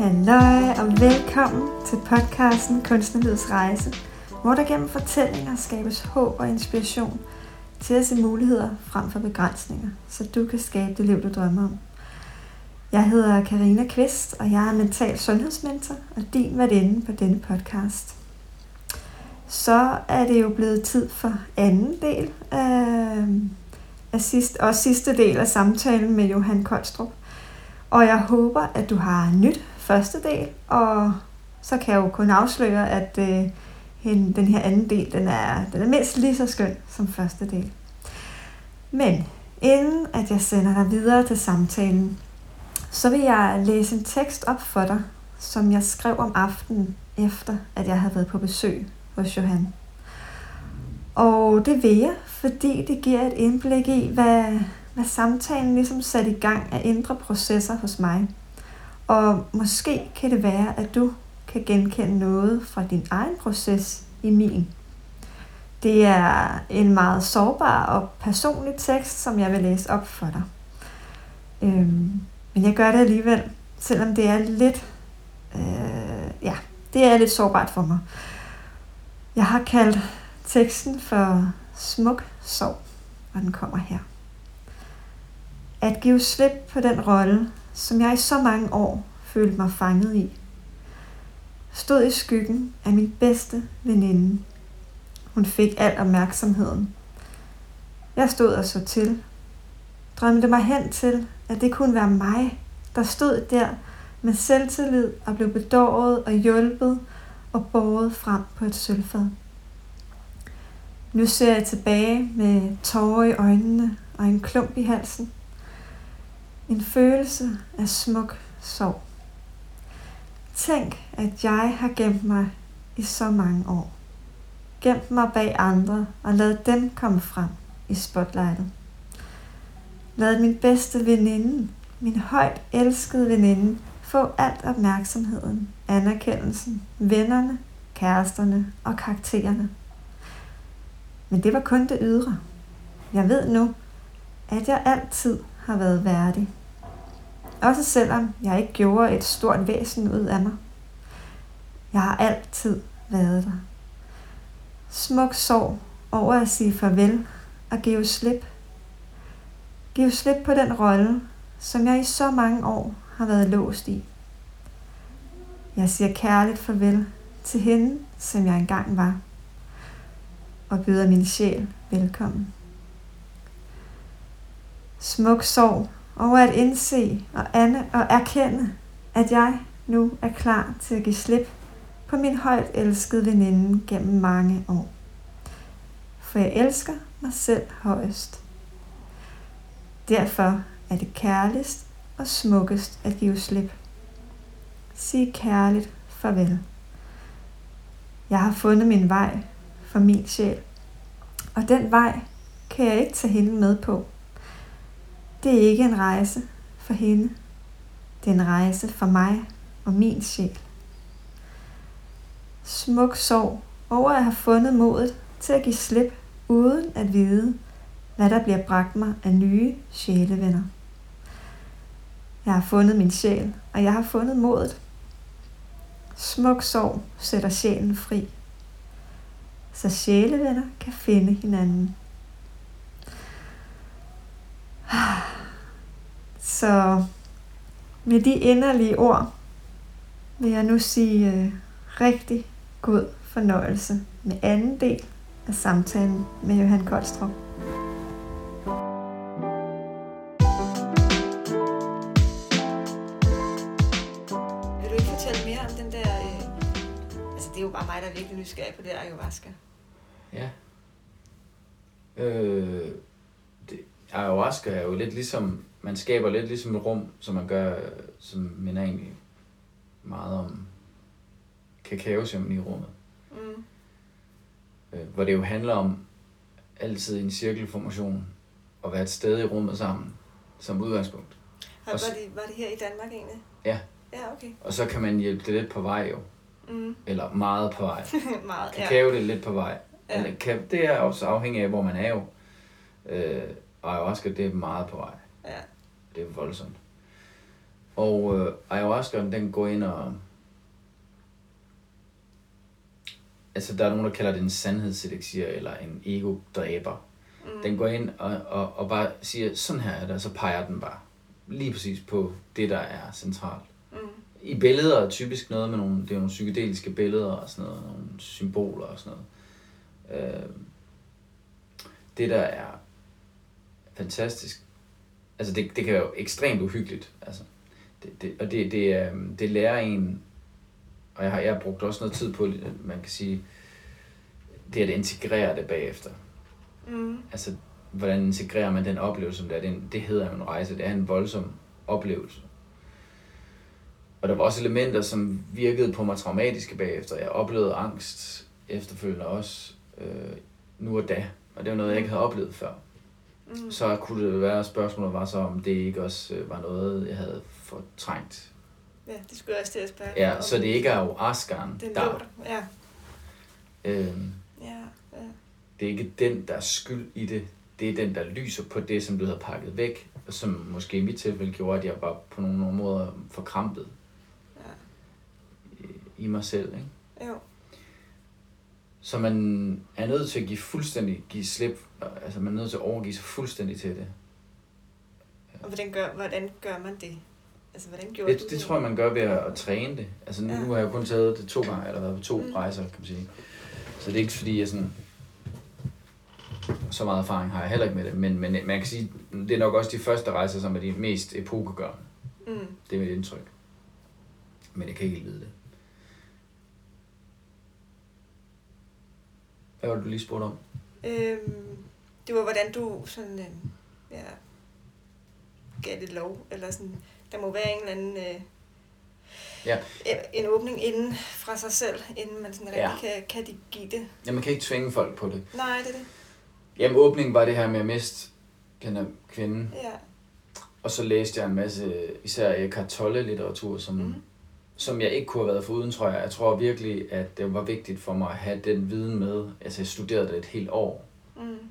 Hallo og velkommen til podcasten Kunstnerlivets Rejse, hvor der gennem fortællinger skabes håb og inspiration til at se muligheder frem for begrænsninger, så du kan skabe det liv, du drømmer om. Jeg hedder Karina Kvist, og jeg er mental sundhedsmentor og din værtinde på denne podcast. Så er det jo blevet tid for anden del af, af sidste, og sidste del af samtalen med Johan Koldstrup. Og jeg håber, at du har nyt første del, og så kan jeg jo kun afsløre, at øh, den her anden del, den er, den er mindst lige så skøn som første del. Men inden at jeg sender dig videre til samtalen, så vil jeg læse en tekst op for dig, som jeg skrev om aftenen efter, at jeg havde været på besøg hos Johan. Og det vil jeg, fordi det giver et indblik i, hvad, hvad samtalen ligesom satte i gang af indre processer hos mig. Og måske kan det være, at du kan genkende noget fra din egen proces i min. Det er en meget sårbar og personlig tekst, som jeg vil læse op for dig. Øhm, men jeg gør det alligevel, selvom det er lidt, øh, ja, det er lidt sårbart for mig. Jeg har kaldt teksten for Smuk Sorg, og den kommer her. At give slip på den rolle, som jeg i så mange år følte mig fanget i. Stod i skyggen af min bedste veninde. Hun fik al opmærksomheden. Jeg stod og så til. Drømte mig hen til, at det kunne være mig, der stod der med selvtillid og blev bedåret og hjulpet og båret frem på et sølvfad. Nu ser jeg tilbage med tårer i øjnene og en klump i halsen. En følelse af smuk sorg. Tænk, at jeg har gemt mig i så mange år. Gemt mig bag andre og ladet dem komme frem i spotlightet. Ladet min bedste veninde, min højt elskede veninde, få alt opmærksomheden, anerkendelsen, vennerne, kæresterne og karaktererne. Men det var kun det ydre. Jeg ved nu, at jeg altid har været værdig. Også selvom jeg ikke gjorde et stort væsen ud af mig. Jeg har altid været der. Smuk sorg over at sige farvel og give slip. Give slip på den rolle, som jeg i så mange år har været låst i. Jeg siger kærligt farvel til hende, som jeg engang var, og byder min sjæl velkommen. Smuk sorg over at indse og, ande og erkende, at jeg nu er klar til at give slip på min højt elskede veninde gennem mange år. For jeg elsker mig selv højest. Derfor er det kærligst og smukkest at give slip. Sig kærligt farvel. Jeg har fundet min vej for min sjæl, og den vej kan jeg ikke tage hende med på. Det er ikke en rejse for hende. Det er en rejse for mig og min sjæl. Smuk sorg over at have fundet modet til at give slip, uden at vide, hvad der bliver bragt mig af nye sjælevenner. Jeg har fundet min sjæl, og jeg har fundet modet. Smuk sorg sætter sjælen fri, så sjælevenner kan finde hinanden. Så med de inderlige ord vil jeg nu sige uh, rigtig god fornøjelse med anden del af samtalen med Johan Koldstrup. Vil du ikke fortælle mere om den der... Øh, altså det er jo bare mig, der er virkelig nysgerrig på det ayahuasca. Ja. Øh, det, ayahuasca er jo lidt ligesom, man skaber lidt ligesom et rum, som man gør, som minder egentlig meget om kakao i rummet. Mm. Øh, hvor det jo handler om altid en cirkelformation og være et sted i rummet sammen, som udgangspunkt. Har, var, det, var det her i Danmark egentlig? Ja. Ja, okay. Og så kan man hjælpe det lidt på vej jo. Mm. Eller meget på vej. meget, Kakao ja. det lidt på vej. Ja. Eller, kan, det er også afhængig af, hvor man er jo. Øh, ayahuasca, det er meget på vej. Ja. Det er voldsomt. Og øh, ayahuasca, den går ind og... Altså, der er nogen, der kalder det en sandhedseliksir, eller en ego-dræber. Mm. Den går ind og, og, og bare siger, sådan her er det, og så peger den bare lige præcis på det, der er centralt. Mm. I billeder er typisk noget med nogle, det er nogle psykedeliske billeder og sådan noget, nogle symboler og sådan noget. Øh, det, der er fantastisk, altså det, det kan være jo ekstremt uhyggeligt, altså. Det, det, og det, det, øh, det lærer en, og jeg har, jeg har brugt også noget tid på, man kan sige, det at integrere det bagefter. Mm. Altså, hvordan integrerer man den oplevelse, der det, det hedder jo en rejse, det er en voldsom oplevelse. Og der var også elementer, som virkede på mig traumatiske bagefter. Jeg oplevede angst efterfølgende også, øh, nu og da. Og det var noget, jeg ikke havde oplevet før. Mm. Så kunne det være, at spørgsmålet var så, om det ikke også øh, var noget, jeg havde fortrængt. Ja, det skulle jeg også til at spørge. Ja, så det ikke er jo askeren, der. der. Ja. Øhm, ja, ja. Det er ikke den, der er skyld i det. Det er den, der lyser på det, som du havde pakket væk. Og som måske i mit tilfælde gjorde, at jeg var på nogle måder forkrampet ja. i, i mig selv. Ikke? Jo. Så man er nødt til at give fuldstændig give slip. Altså man er nødt til at overgive sig fuldstændig til det. Og hvordan gør, hvordan gør man det? Altså, hvordan gjorde det, du det? Det tror jeg, man gør ved at, at træne det. Altså, nu, ja. nu har jeg kun taget det to gange, eller været på to mm. rejser, kan man sige. Så det er ikke fordi, jeg sådan... Så meget erfaring har jeg heller ikke med det, men, men man kan sige, det er nok også de første rejser, som er de mest epokegørende. Mm. Det er mit indtryk. Men jeg kan ikke vide det. Hvad var det, du lige spurgte om? Øhm, det var, hvordan du sådan, øh, ja, gav det lov, eller sådan, der må være en eller anden øh, ja. en åbning inden fra sig selv, inden man sådan rigtig ja. kan, kan de give det. Ja, man kan ikke tvinge folk på det. Nej, det er det. Jamen, åbningen var det her med at miste den her kvinde. Ja. Og så læste jeg en masse, især Eckhart Tolle-litteratur, som, mm. Som jeg ikke kunne have været foruden, tror jeg. Jeg tror virkelig, at det var vigtigt for mig at have den viden med. Altså, jeg studerede det et helt år. Mm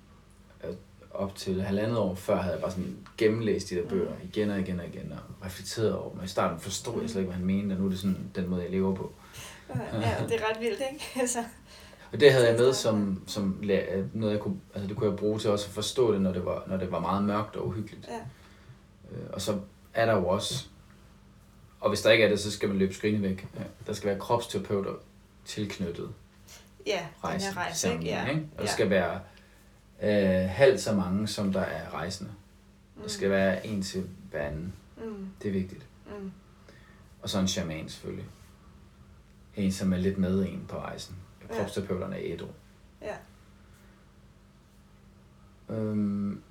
op til halvandet år før, havde jeg bare sådan gennemlæst de der bøger mm. igen og igen og igen, og reflekteret over dem. I starten forstod jeg slet ikke, hvad han mente, og nu er det sådan den måde, jeg lever på. Ja, det er ret vildt, ikke? altså. Og det havde jeg med som, som noget, jeg kunne, altså det kunne jeg bruge til også at forstå det, når det var, når det var meget mørkt og uhyggeligt. Ja. Øh, og så er der jo også, og hvis der ikke er det, så skal man løbe skrine væk. Ja. Der skal være kropsterapeuter tilknyttet. Ja, rejse, den her rejse, ikke? Ja. Ikke? Og ja. der skal være øh, halvt så mange, som der er rejsende. Mm. Der skal være en til hver anden. Mm. Det er vigtigt. Mm. Og så en shaman selvfølgelig. En, som er lidt med en på rejsen. Kropsterapeuterne er ædru. Ja. Øhm,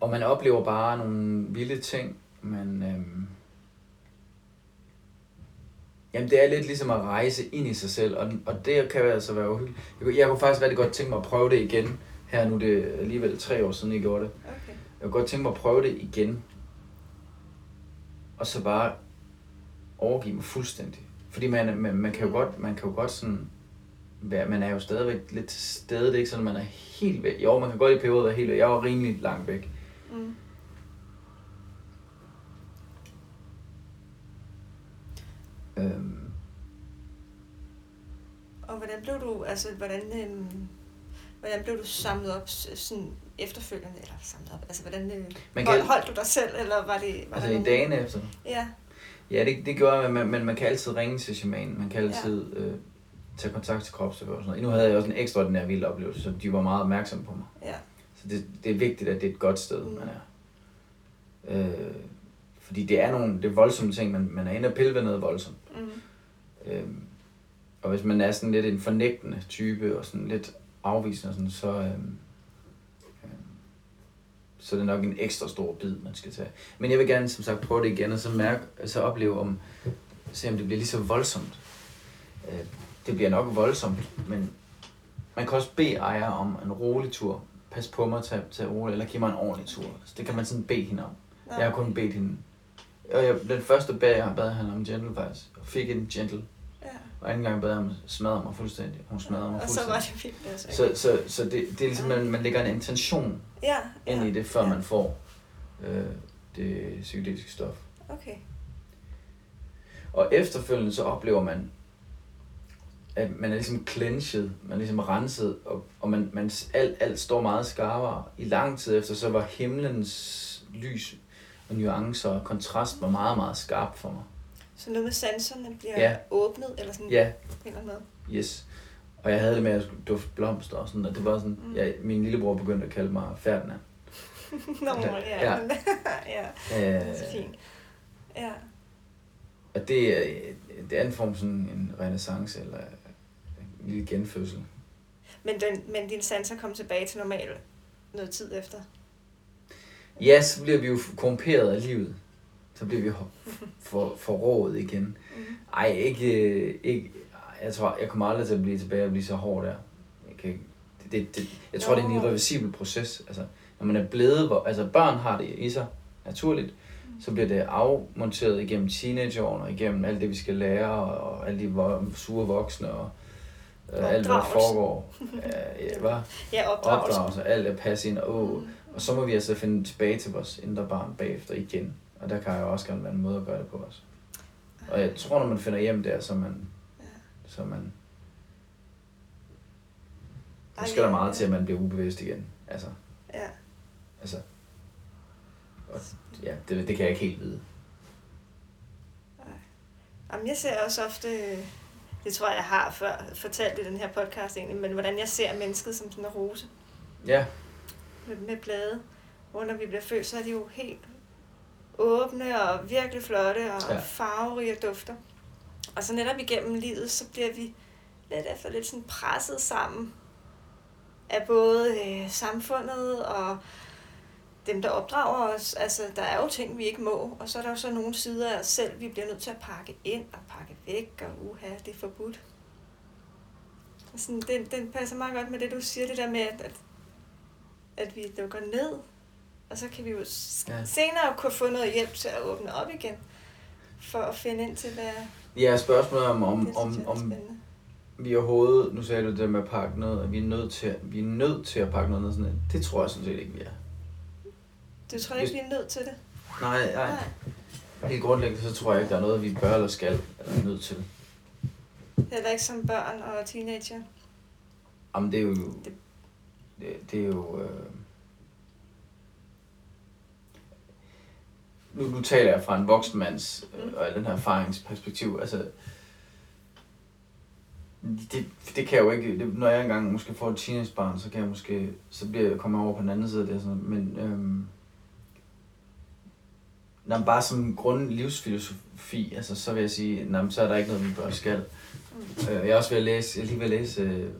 og man oplever bare nogle vilde ting. Man, øhm, Jamen, det er lidt ligesom at rejse ind i sig selv, og, og det kan altså være uhyggeligt. Jeg, jeg kunne faktisk rigtig godt tænke mig at prøve det igen her nu det er alligevel tre år siden, jeg gjorde det. Okay. Jeg kunne godt tænke mig at prøve det igen. Og så bare overgive mig fuldstændig. Fordi man, man, man kan jo godt, man kan jo godt sådan være, man er jo stadigvæk lidt til stede, det er ikke sådan, man er helt væk. Jo, man kan godt i perioder være helt væk. Jeg var rimelig langt væk. Mm. Øhm. Og hvordan blev du, altså hvordan, øhm, Hvordan blev du samlet op sådan efterfølgende? Eller samlet op, altså hvordan øh, man kan, holdt du dig selv, eller var det... Var altså i dagene efter? Ja. Ja, det, det gjorde jeg, men man, man kan altid ringe til shamanen. Man kan altid ja. øh, tage kontakt til kropsøver og sådan noget. Nu havde jeg også en ekstraordinær vild oplevelse, så de var meget opmærksomme på mig. Ja. Så det, det er vigtigt, at det er et godt sted, mm. man er. Øh, fordi det er nogle det er voldsomme ting, man, man er inde og pille ved noget voldsomt. Mm. Øh, og hvis man er sådan lidt en fornægtende type, og sådan lidt afvisende, og sådan, så, øh, øh, så er det nok en ekstra stor bid, man skal tage. Men jeg vil gerne, som sagt, prøve det igen, og så, mærke, så opleve, om, se om det bliver lige så voldsomt. Øh, det bliver nok voldsomt, men man kan også bede ejer om en rolig tur. Pas på mig, tag, tag roligt, eller giv mig en ordentlig tur. Så det kan man sådan bede hende om. Ja. Jeg har kun bedt hende. Og jeg, den første har bad han om gentle faktisk, og fik en gentle og anden gang bad jeg ham smadre mig fuldstændig. Hun smadrede mig fuldstændig. Og så var det fint. Altså. Så, så, så det, det er ligesom, man, man lægger en intention ja, ja, ind i det, før ja. man får øh, det psykedeliske stof. Okay. Og efterfølgende så oplever man, at man er ligesom cleanshed, man er ligesom renset, og, og man, man, alt, alt står meget skarpere. I lang tid efter, så var himlens lys og nuancer og kontrast var meget, meget skarp for mig. Så noget med sanserne bliver Ja. åbnet, eller sådan Ja, eller måde? yes. Og jeg havde det med, at jeg dufte blomster og sådan, og det var sådan, Mm. ja, min lillebror begyndte at kalde mig Ferdinand. Nå, ja. Ja. ja. ja. Det er Øh, fint. Ja. og det er, det er en form sådan en renaissance, eller en lille genfødsel. Men, den, men dine sanser kom tilbage til normal noget tid efter. Ja, så bliver vi jo korrumperet af livet. Så bliver vi for, forrådet igen. Mm. Ej, ikke, øh, ikke... Jeg tror, jeg kommer aldrig til at blive tilbage og blive så hård der. Jeg, kan, det, det, det, jeg tror, det er en irreversibel proces. Altså, når man er blevet... Hvor, altså, børn har det i sig naturligt. Så bliver det afmonteret igennem teenageårene, og igennem alt det, vi skal lære, og, alle de sure voksne, og øh, alt, hvad der foregår. Ja, ja, hvad? Ja, opdragelse. Opdragelse, alt er passe ind, og åh, Mm. Og så må vi altså finde tilbage til vores indre barn bagefter igen. Og der kan jo også gerne være en måde at gøre det på os. Og jeg tror, når man finder hjem der, så man... Ja. Så man så skal der meget til, at man bliver ubevidst igen. Altså, Ja. altså... Og, ja, det, det kan jeg ikke helt vide. Jamen, jeg ser også ofte, det tror jeg, jeg har før fortalt i den her podcast egentlig, men hvordan jeg ser mennesket som sådan en rose Ja, med, med blade. Hvor når vi bliver født, så er de jo helt åbne og virkelig flotte og Ja. farverige og dufter. Og så netop igennem livet, så bliver vi lidt efter lidt sådan presset sammen af både øh, samfundet og dem, der opdrager os. Altså, der er jo ting, vi ikke må, og så er der jo så nogle sider af os selv, vi bliver nødt til at pakke ind og pakke væk, og uha, det er forbudt. Sådan, den, den passer meget godt med det, du siger, det der med, at, at, at vi lukker ned, og så kan vi jo Ja. senere kunne få noget hjælp til at åbne op igen, for at finde ind til, hvad ja spørgsmålet om, om, det om, er om vi overhovedet... Nu sagde du det med at pakke noget, at vi er nødt til, vi er nødt til at pakke noget ned sådan noget. Det tror jeg sådan set ikke, vi er. Du tror ikke, vi er nødt til det? Nej, nej. Helt grundlæggende, så tror jeg ikke, der er noget, vi bør eller skal, eller er nødt til. Heller ikke som børn og teenager. Jamen, det er jo... Det- Det, det er jo... Øh... Nu, nu taler jeg fra en voksenmands øh, og den her erfaringsperspektiv. Altså, det, det kan jeg jo ikke... Det, når jeg engang måske får et teenagebarn, så kan jeg måske... Så bliver jeg kommer jeg over på den anden side af det. Sådan, men... Øhm, men bare som grund livsfilosofi, altså, så vil jeg sige, men så er der ikke noget, vi bør skal. Mm. Øh, jeg er også ved at læse, jeg er lige ved at læse øh, øh,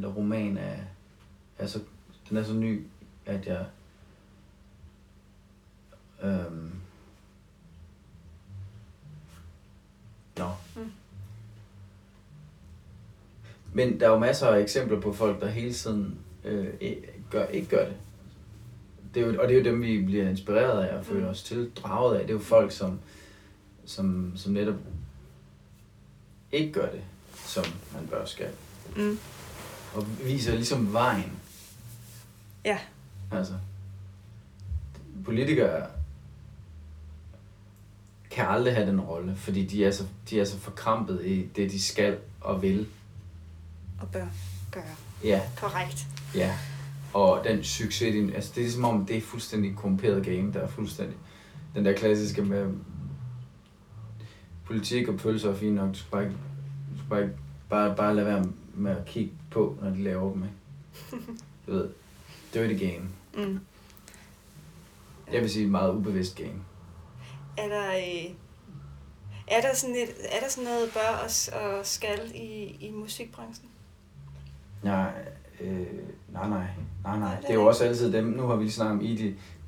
den der roman af, altså, den er så ny, at jeg, øhm, nå. Mm. Men der er jo masser af eksempler på folk, der hele tiden øh, ikke gør, ikke gør det. det er jo, og det er jo dem, vi bliver inspireret af og føler Mm. os tildraget af. Det er jo folk, som, som, som netop ikke gør det, som man bør skal. Mm. Og viser ligesom vejen. Ja. Altså, politikere kan aldrig have den rolle, fordi de er så, de er så forkrampet i det, de skal og vil. Og bør gøre. Ja, Korrekt. ja. Og den succes, altså det er ligesom om, det er fuldstændig korrumperet game, der er fuldstændig. Den der klassiske med politik og pølser er fint nok, du skal bare ikke, du skal bare, ikke, bare, bare lade være med at kigge på, når de laver dem, ikke? Du ved, dirty game. Mm. Jeg vil sige et meget ubevidst game. Er der, øh, er der, sådan, et, er der sådan noget bør og, og skal i, i musikbranchen? Nej, øh, nej, nej, nej, nej. det er jo også altid dem, nu har vi lige snakket om ID,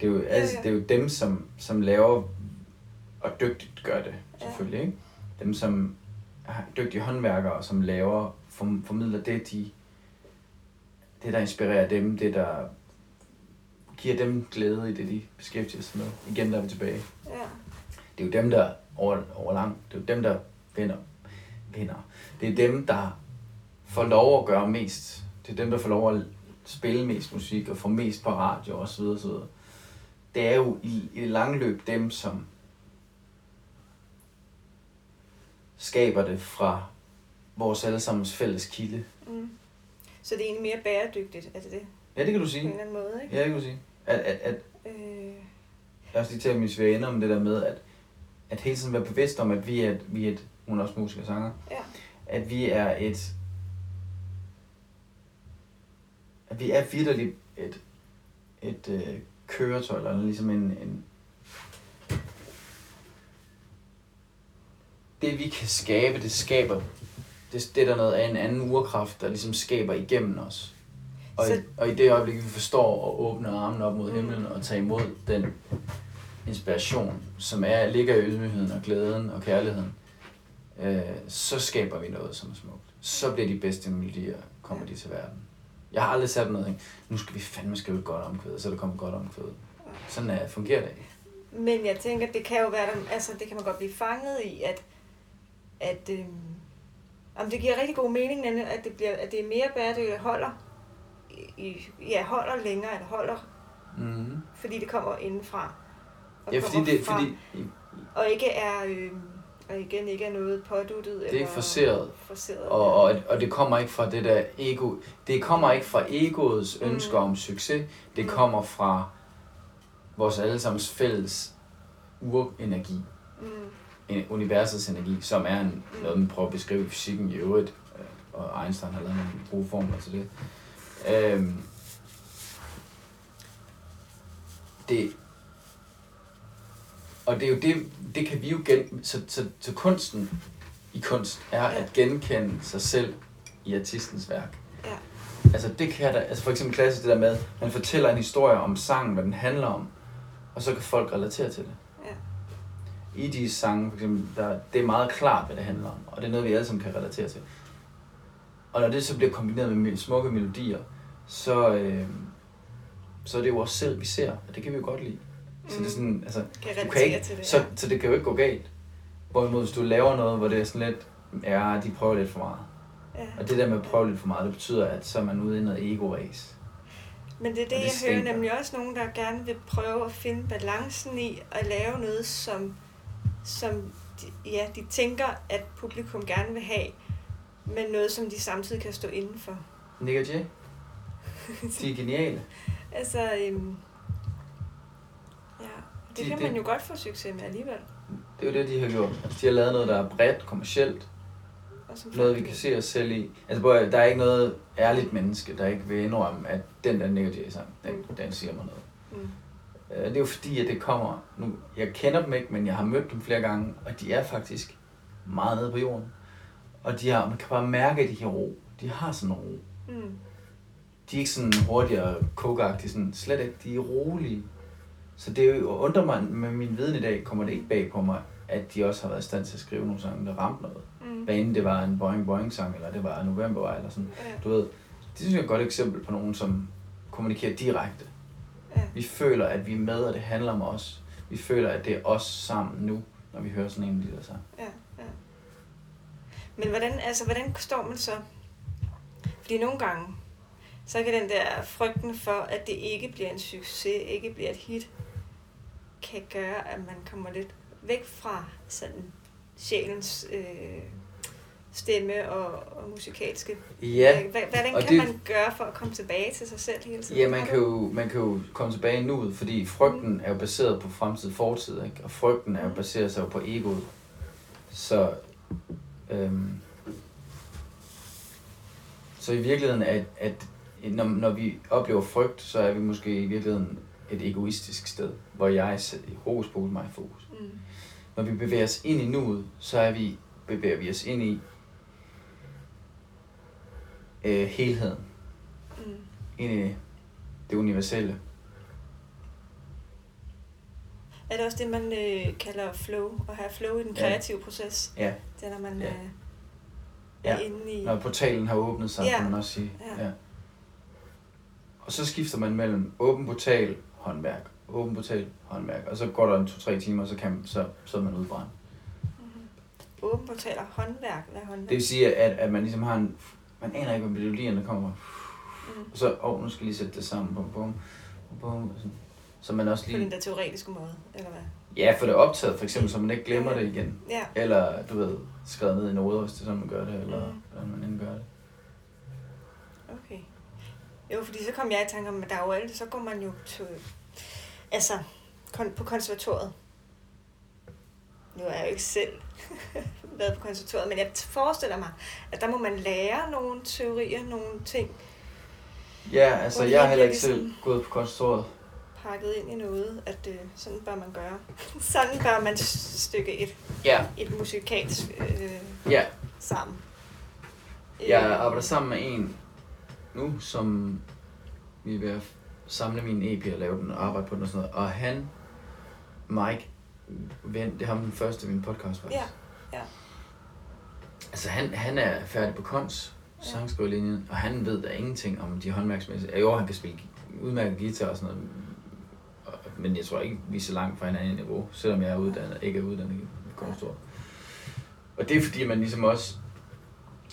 det er jo, altid, ja. det er jo dem, som, som laver og dygtigt gør det, selvfølgelig, ikke? Dem, som dygtige håndværkere, som laver, form, formidler det, de, det, der inspirerer dem, det, der giver dem glæde i det, de beskæftiger sig med. Igen der er vi tilbage. Ja. Det er jo dem, der over, over lang, det er jo dem, der vinder. vinder. Det er dem, der får lov at gøre mest. Det er dem, der får lov at spille mest musik og få mest på radio og så videre, så videre. Det er jo i, i det lange løb dem, som skaber det fra vores allesammens fælles kilde. Mm. Så det er egentlig mere bæredygtigt, er det det? Ja, det kan du På sige. en eller anden måde, ikke? Ja, det kan du sige. At, at, at, Øh, jeg har også lige talt min svigerinde om det der med, at, at hele tiden være bevidst om, at vi er et, vi er et hun er også musiker og sanger, ja. at vi er et, at vi er vidderligt et, et øh, køretøj, eller ligesom en, en, det vi kan skabe, det skaber, det, det er der noget af en anden urkraft, der ligesom skaber igennem os. Og, Så- i, og i det øjeblik, vi forstår at åbne armene op mod Mm. himlen og tage imod den inspiration, som er, ligger i ydmygheden og glæden og kærligheden, øh, så skaber vi noget, som er smukt. Så bliver de bedste melodier, kommer de til verden. Jeg har aldrig sat noget, ikke? nu skal vi fandme skrive et godt omkvæd, så er der kommer godt omkvæd. Sådan er, fungerer det ikke. Men jeg tænker, det kan jo være, altså det kan man godt blive fanget i, at, at øhm, om det giver rigtig god mening, at det, bliver, at det er mere bæredygtigt, holder, i, ja, holder længere, eller holder, Mm-hmm. fordi det kommer indenfra. Og Ja, fordi det, fra, fordi Og ikke er, øhm, og igen ikke er noget påduttet. det er eller forceret. forceret Og, og, og det kommer ikke fra det der ego. Det kommer ikke fra egoets Mm. ønsker om succes. Det Mm. kommer fra vores allesammens fælles urenergi. Mm, universets energi, som er en, noget, man prøver at beskrive i fysikken i øvrigt, øh, og Einstein har lavet nogle gode formler til det. Øhm, det og det er jo det, det kan vi jo gen, så, så, så kunsten i kunst er at genkende sig selv i artistens værk. ja, Altså det kan der, altså for eksempel klassisk det der med, man fortæller en historie om sangen, hvad den handler om, og så kan folk relatere til det. Ja, I de sange, for eksempel, der, det er meget klart, hvad det handler om, og det er noget, vi alle sammen kan relatere til. Og når det så bliver kombineret med smukke melodier, så, øh, så er det jo os selv, vi ser, og det kan vi jo godt lide. Så det er sådan, altså, kan du kan ikke, til det. så, så det kan jo ikke gå galt. Hvorimod, hvis du laver noget, hvor det er sådan lidt, ja, de prøver lidt for meget. ja. Og det der med at prøve lidt for meget, det betyder, at så er man ude i noget ego-race. Men det er det, det jeg hører stinker. nemlig også nogen, der gerne vil prøve at finde balancen i at lave noget, som, som de, ja, de tænker, at publikum gerne vil have, men noget, som de samtidig kan stå indenfor. Nick og Jay, de er geniale. Altså, øhm, ja, det De- kan det- man jo godt få succes med alligevel. Det er jo det, de har gjort. Altså, de har lavet noget, der er bredt, kommercielt, Og som noget, vi kan se os selv i. Altså, at- der er ikke noget ærligt menneske, der ikke vil indrømme, at den der Nick Jay sang, den, Mm. den siger mig noget. Mm. Øh, Det er jo fordi, at det kommer... Nu, jeg kender dem ikke, men jeg har mødt dem flere gange, og de er faktisk meget nede på jorden. Og de har, man kan bare mærke, at de har ro. De har sådan en ro. Mm. De er ikke sådan hurtigere kokagtige, sådan slet ikke. De er rolige. Så det er jo, undrer mig, med min viden i dag, kommer det ikke bag på mig, at de også har været i stand til at skrive nogle sange, der ramte noget. Mm. Hvad enten det var en Boing Boing sang, eller det var November, eller sådan. Ja, Du ved, det synes jeg er et godt eksempel på nogen, som kommunikerer direkte ja. Vi føler, at vi er med, og det handler om os. Vi føler, at det er os sammen nu, når vi hører sådan en lille sang. Ja, ja. Men hvordan, altså, hvordan står man så? Fordi nogle gange, så kan den der frygten for, at det ikke bliver en succes, ikke bliver et hit, kan gøre, at man kommer lidt væk fra sådan sjælens øh, stemme og, og musikalske. Ja, Øh, Hvad, hvordan kan det- man gøre for at komme tilbage til sig selv hele tiden? Ja, man kan, jo, man kan jo komme tilbage nuet, fordi frygten er jo baseret på fremtid og fortid, ikke? og frygten er jo baseret sig på egoet. Så, øhm, så i virkeligheden, at, at når, når vi oplever frygt, så er vi måske i virkeligheden et egoistisk sted, hvor jeg sætter hokus pokus mig i fokus. Mm. Når vi bevæger os ind i nuet, så er vi, bevæger vi os ind i øh, helheden, Mm. ind i det universelle. Er det også det, man øh, kalder flow, at have flow i den Ja. kreative proces? Ja, Det er, når man Ja. øh, er Ja. inde i... når portalen har åbnet sig, Ja. kan man også sige. Ja. Ja. Og så skifter man mellem åben portal, håndværk, åben portal, håndværk, og så går der en to-tre timer, så, kan, så, så er man udbrændt. Mhm. Åben portaler, håndværk. Hvad er håndværk? Det vil sige, at, at man ligesom har en, man aner ikke, hvad melodierne kommer, Mm. og så, åh, oh, nu skal jeg lige sætte det sammen, bum, bum, bum, sådan. Så man også På lige, den der teoretiske måde, eller hvad? Ja, for det er optaget, for eksempel, så man ikke glemmer det igen. Ja. Eller, du ved, skrevet ned i noder, hvis det er sådan, man gør det, eller Mm. hvordan man end gør det. Okay. Jo, fordi så kom jeg i tanke om, at der er jo alt, så går man jo til, altså, kon- på konservatoriet. Nu er jeg jo ikke selv været på konservatoriet, men jeg forestiller mig, at der må man lære nogle teorier, nogle ting Ja, altså, jeg har heller ikke selv ligesom- gået på konservatoriet. pakket ind i noget, at øh, sådan bør man gøre. sådan bør man stykke et, Ja, et musikalsk øh, ja. sammen. Jeg Øh, arbejder sammen med en nu, som vi er ved at samle min EP og lave den og arbejde på den og sådan noget. Og han, Mike, ven, det er ham den første i min podcast faktisk. Ja, ja. Altså han, han er færdig på kons, Ja. sangskrivelinjen, og han ved da ingenting om de håndværksmæssige. Jo, han kan spille udmærket guitar og sådan noget, og- men jeg tror ikke, vi er så langt fra hinanden i niveau, selvom jeg er uddannet, ikke er uddannet i konservatoriet. Og det er fordi, man ligesom også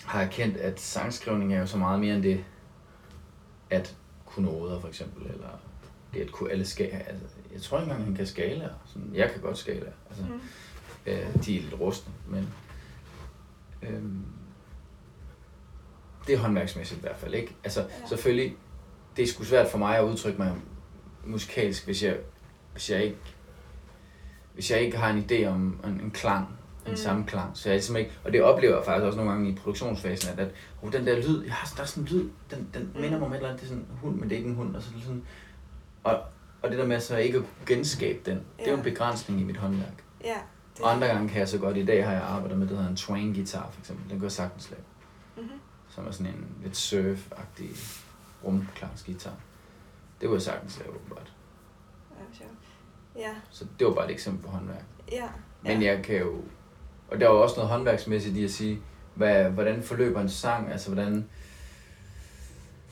har erkendt, at sangskrivning er jo så meget mere end det, at kunne noder for eksempel, eller det at kunne alle skala. Altså, jeg tror ikke engang, han kan skala. Sådan, jeg kan godt skala. Altså, Mm. Øh, de er lidt rustne, men øhm, det er håndværksmæssigt i hvert fald, ikke? Altså, Ja. selvfølgelig, det er sgu svært for mig at udtrykke mig musikalsk, hvis jeg, hvis jeg ikke hvis jeg ikke har en idé om en, en klang, en Mm. mm. samme klang, så jeg simpelthen ikke, og det oplever jeg faktisk også nogle gange i produktionsfasen, at, at oh, den der lyd, jeg har, der er sådan en lyd, den, den Mm. minder mig om et eller andet, det er sådan en hund, men det er ikke en hund, og så sådan, og, og det der med så ikke at kunne genskabe den, det er jo en Ja. begrænsning i mit håndværk. Ja, det, Og andre gange kan jeg så godt, i dag har jeg arbejdet med det, der hedder en twang guitar for eksempel. Den kan jeg sagtens lave. mm-hmm. Som er sådan en lidt surf-agtig rumklangsguitar. Det kunne jeg sagtens lave, åbenbart. ja. Ja, Så det var bare et eksempel på håndværk. ja. Men jeg kan jo... Og der er jo også noget håndværksmæssigt i at sige, hvad, hvordan forløber en sang, altså hvordan,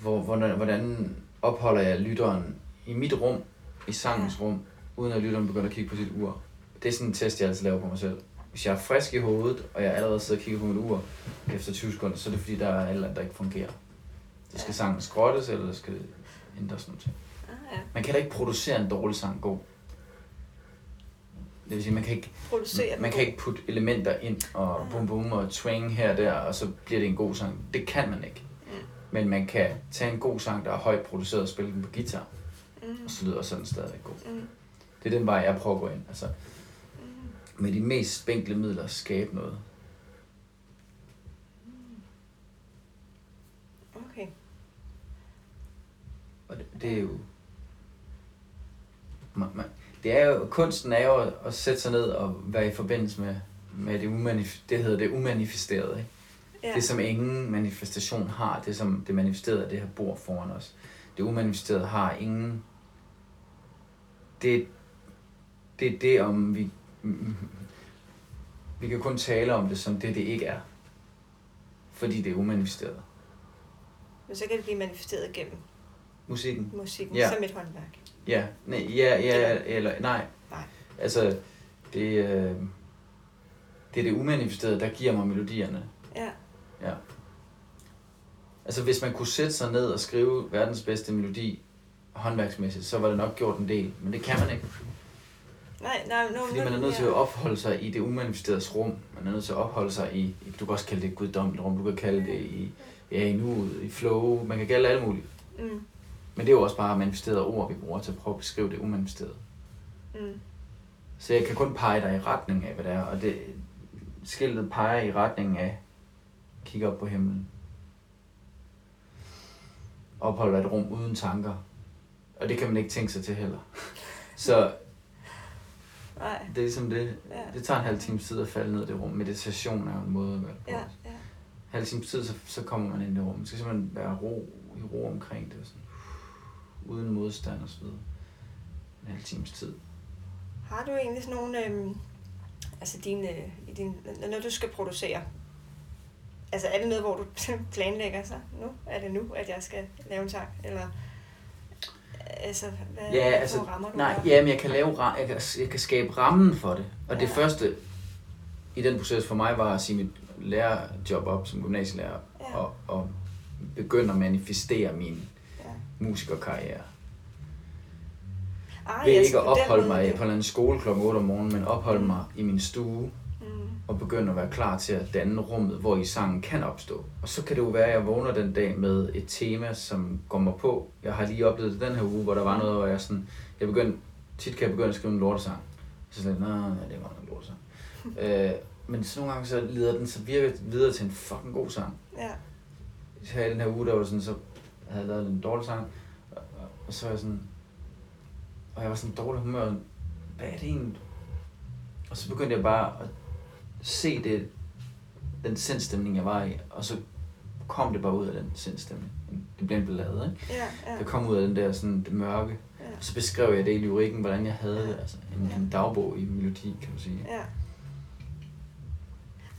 hvor, hvordan, hvordan opholder jeg lytteren i mit rum, i sangens rum, uden at lytteren begynder at kigge på sit ur. Det er sådan en test, jeg altid laver på mig selv. Hvis jeg er frisk i hovedet, og jeg allerede sidder og kigger på mit ur efter 20 sekunder, så er det fordi, der er andet, der ikke fungerer. Så skal Ja. sangen skrottes, eller skal det ændres noget. Ah, ja. Man kan da ikke producere en dårlig sang god. Det vil sige, man kan ikke Producere den man kan ikke putte elementer ind og bum bum og twang her og der, og så bliver det en god sang. Det kan man ikke. Men man kan tage en god sang, der er højt produceret og spille den på guitar, Mm. Og så lyder sådan stadig god. Mm. Det er den vej, jeg prøver at gå ind. Altså, Mm. med de mest spinkle midler at skabe noget. Okay. Og det, det er jo... Man, man, det er jo, kunsten er jo at, at sætte sig ned og være i forbindelse med, med det, umanif- det hedder det umanifesterede. Ikke? Ja. Det, som ingen manifestation har, det som det manifesterede er det her bord foran os. Det umanifesterede har ingen... Det, det er det, om vi... Vi kan kun tale om det, som det, det ikke er. Fordi det er umanifesteret. Men så kan det blive manifesteret gennem Musikken. musikken, Ja. som et håndværk. Ja, nej, ja, ja, eller nej. Nej. Altså, det, øh, det er det umanifesterede, der giver mig melodierne. Ja. Ja. Altså, hvis man kunne sætte sig ned og skrive verdens bedste melodi håndværksmæssigt, så var det nok gjort en del. Men det kan man ikke, Nej, nej, nu, fordi nu, man er nødt til at opholde sig i det umanifesteredes rum. Man er nødt til at opholde sig i, du kan også kalde det et guddommeligt rum, du kan kalde det i, ja, i nuet, i flow, man kan kalde det alt muligt. Mm. Men det er jo også bare manifesterede ord, vi bruger til at prøve at beskrive det umanifesterede. Mm. Så jeg kan kun pege dig i retning af, hvad det er, og det, skiltet peger i retning af, kig op på himlen. Opholder et rum uden tanker. Og det kan man ikke tænke sig til heller. Så Nej. det er ligesom det. Ja. Det tager en halv time tid at falde ned i det rum. Meditation er jo en måde at gøre det på. Ja, ja. halv time tid, så, så kommer man ind i det rum. Man skal simpelthen være ro, i ro omkring det. Sådan, uden modstand og så videre. En halv times tid. Har du egentlig sådan nogle, øhm, altså dine, i din, når du skal producere, altså er det noget, hvor du planlægger sig nu? Er det nu, at jeg skal lave en sang? Eller, altså, hvad Ja, altså, rammer du Nej, der? jamen jeg kan, lave, jeg, kan, jeg kan skabe rammen for det. Og det Ja. første i den proces for mig var at sige mit lærerjob op som gymnasielærer. Ja. Og, og begynde at manifestere min Ja. musikerkarriere. Ah, ved ja, ikke så at opholde mig ja. på en eller anden skole kl. 8 om morgenen, men opholde mig i min stue Mm. Og begynde at være klar til at danne rummet, hvor i sangen kan opstå. Og så kan det jo være, at jeg vågner den dag med et tema, som går mig på. Jeg har lige oplevet det den her uge, hvor der var noget, hvor jeg sådan, jeg begyndte, tit kan jeg begynde at skrive en lortesang. Så sådan, nej, nej, det var en lortesang. øh, men så nogle gange så leder den så virker videre til en fucking god sang. Ja. Her i den her uge, der var sådan, så havde jeg lavet en dårlig sang, og, og, og så var jeg sådan, og jeg var sådan dårlig humør, hvad er det egentlig? Og så begyndte jeg bare at se det, den sindstemning, jeg var i, og så kom det bare ud af den sindstemning. Det blev en ballade, ikke? Ja, ja. Det kom ud af den der sådan det mørke. Ja. Og så beskrev jeg det i lyrikken, hvordan jeg havde det. Altså en, Ja. en dagbog i melodi, kan man sige. ja.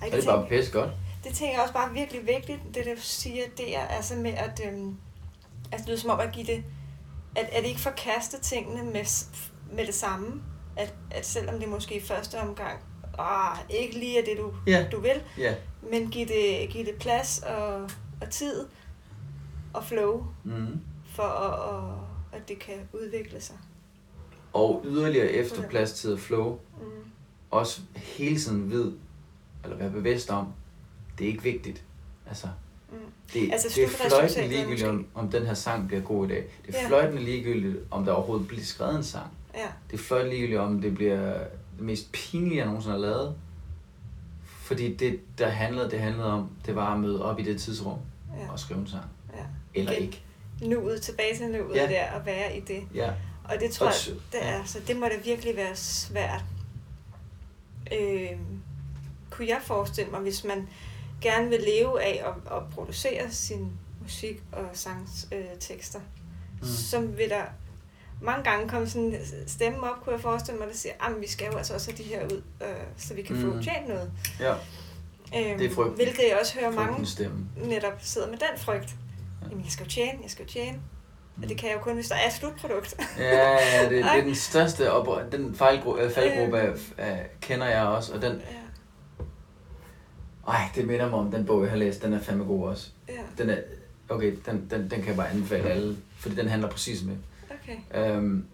Ej, Og det er bare pisse godt. det tænker jeg også bare er virkelig vigtigt, det der du siger, det er altså med at, øhm, altså det lyder som om at give det, at, at ikke forkaste tingene med, med det samme, at, at selvom det måske i første omgang, ah, ikke lige er det du, Ja. du vil, Ja. men give det, give det plads og, og tid og flow, Mm. for at, at, at det kan udvikle sig. Og yderligere efter plads, tid og flow, Mm. også hele tiden ved, eller være bevidst om, det er ikke vigtigt. Altså, Mm. det, Altså, det er fløjtende ligegyldigt, om, om den her sang bliver god i dag. Det er Ja. fløjtende ligegyldigt, om der overhovedet bliver skrevet en sang. Ja, Det er fløjtende ligegyldigt, om det bliver det mest pinlige, jeg nogensinde har lavet. Fordi det, der handlede, det handlede om, det var at møde op i det tidsrum ja, og skrive en sang. ja. Eller Igen. ikke. Nuet, tilbage til nuet Ja. ja. der, og være i det. Ja. Og det tror Og jeg, det er, så det må da virkelig være svært. Øh, kunne jeg forestille mig, hvis man gerne vil leve af at, at producere sin musik og sangstekster, øh, tekster, mm. så vil der mange gange komme sådan en stemme op, kunne jeg forestille mig, der siger, at vi skal jo altså også have de her ud, øh, så vi kan mm. få Mm. tjent noget. Ja, Øhm, Det er frygten. Hvilket jeg også hører mange stemme. netop sidder med den frygt. Ja. Jamen, jeg skal jo tjene, jeg skal jo tjene. Mm. Og det kan jeg jo kun, hvis der er et slutprodukt. Ja, ja, det, det er den største op den fejlgruppe, øh, faldgruppe af, af, kender jeg også, og den, ja, ej, det minder mig om den bog, jeg har læst, den er fandme god også. ja, Den er, okay, den, den, den kan jeg bare anbefale alle, fordi den handler præcis med. Okay. Um,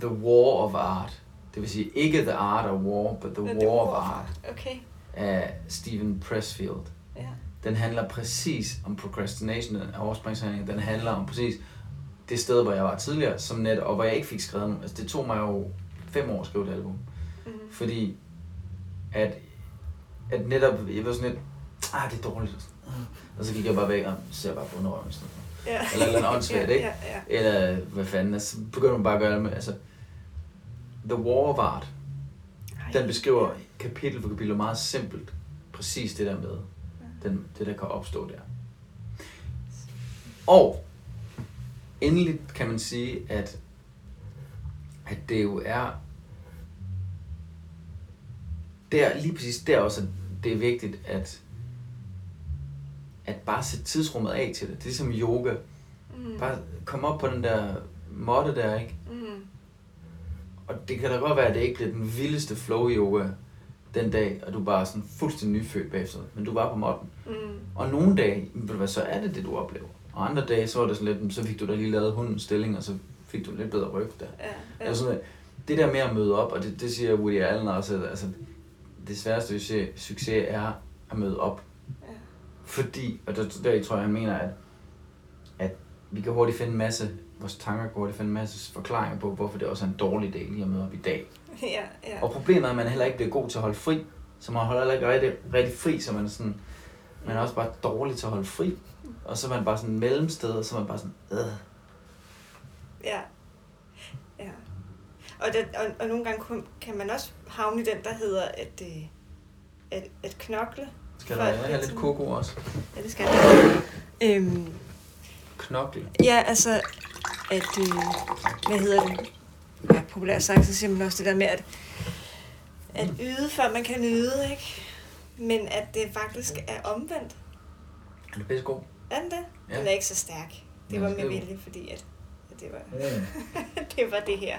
the War of Art, det vil sige ikke The Art of War, but The Men War det of Art Okay, af Stephen Pressfield. ja. Den handler præcis om procrastination, den overspringshandling. Den handler om præcis det sted, hvor jeg var tidligere, som net, og hvor jeg ikke fik skrevet nogen. Altså, det tog mig jo fem år at skrive et album. Mm. Fordi at, at netop, jeg var sådan lidt, ah, det er dårligt. Og, og så gik jeg bare væk og så jeg bare på underrøven. Ja. Eller et eller andet åndssvagt, ja, ikke? Ja, ja. Eller hvad fanden, altså, så begynder man bare at gøre det med, altså, The War of Art, Ej, den beskriver kapitel for kapitel meget simpelt, præcis det der med, Ja. den, det der kan opstå der. Og endelig kan man sige, at, at det jo er, der, lige præcis der også, at det er vigtigt, at, at bare sætte tidsrummet af til det. Det er ligesom yoga. Mm. Bare komme op på den der måtte der, ikke? Mm. Og det kan da godt være, at det ikke bliver den vildeste flow yoga den dag, og du bare er sådan fuldstændig nyfødt bagefter, men du var på måtten. Mm. Og nogle dage, hvad, så er det det, du oplever. Og andre dage, så var det sådan lidt, så fik du da lige lavet hundens stilling, og så fik du en lidt bedre ryg der. Ja, Ja. Altså, det der med at møde op, og det, det siger Woody Allen også, at altså, det sværeste succes er at møde op. Ja. Fordi, og der, der tror jeg, han mener, at, at vi kan hurtigt finde en masse, vores tanker kan hurtigt finde en masse forklaringer på, hvorfor det også er en dårlig dag lige at møde op i dag. ja, ja. Og problemet er, at man heller ikke bliver god til at holde fri. Så man holder heller ikke rigtig, rigtig fri, så man er sådan, man er også bare dårlig til at holde fri. Og så er man bare sådan et mellemsted, og så er man bare sådan, øh. Ja. ja. Og, det, og, og nogle gange kan man også havne i den, der hedder at, øh, at, at knokle. Skal der have lidt til- koko også? Ja, det skal jeg. Øhm, Knokle. ja, altså, at, øh, hvad hedder det? Ja, populært sagt, så siger man også det der med, at, at yde, før man kan nyde, ikke? Men at det faktisk er omvendt. Er det pisse god? Er den det? Ja. Den er ikke så stærk. Det Ja, var med vilje, fordi at, at det, var, Mm. det var det her.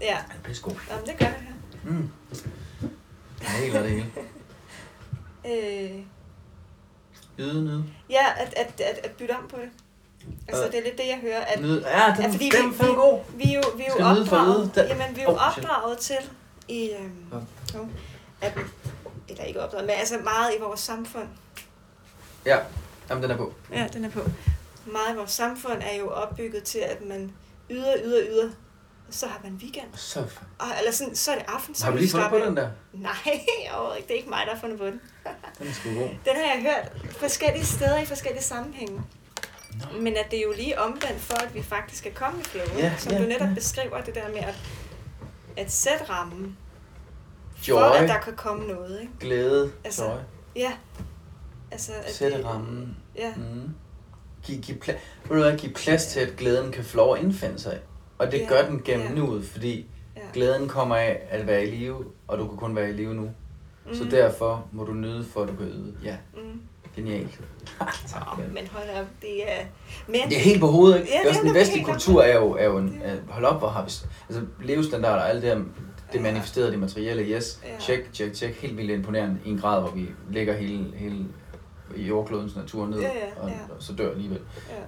Ja, Er det pisse god? Nå, men det gør det her. Mm. Jeg helt det hele. Øh, Yde, nyde. ja, at, at, at, at bytte om på det. Altså, Øh, det er lidt det, jeg hører, at Nyd, ja, den, Ja, fordi den vi- fandme god. vi er jo, vi er jo nyde opdraget, at jamen, vi er jo Oh, shit. opdraget til i, øhm, Ja. at, eller ikke opdraget, men altså meget i vores samfund. Ja, jamen den er på. Ja, den er på. Meget i vores samfund er jo opbygget til, at man yder, yder, yder, så har man weekend. Så Og, eller sådan, så er det aften, så har du kan lige fundet på den der? Nej, overhovedet ikke. Det er ikke mig, der har fundet på den. Den er sgu god. Den har jeg hørt forskellige steder i forskellige sammenhænge. Nå. Men at det er jo lige omvendt for, at vi faktisk skal komme i flow. Ja, som ja, du netop ja. beskriver, det der med at, at sætte rammen, for Joy, at der kan komme noget. Ikke? glæde, Altså, joy. Ja. Altså, at Sætte det- rammen. Ja, Mm. Giv, giv, pla- giv plads til, at glæden kan få lov at indfinde sig. Og det Ja, gør den gennem ja. nuet, fordi ja. glæden kommer af at være i live, og du kan kun være i live nu. Så Mm. derfor må du nyde, for at du kan yde. Ja, Mm. genialt. Men hold op, det er... Men, Det er helt på hovedet, ikke? Ja, det er også den vestlige kultur er jo, er jo en, øh, hold op, hvor har vi, altså levestandarder og alt det her, det Ja. manifesterede, det materielle, yes, Ja. check, check, check, helt vildt imponerende i en grad, hvor vi lægger hele, hele jordklodens natur ned, Ja, ja, og, ja. og, så dør alligevel.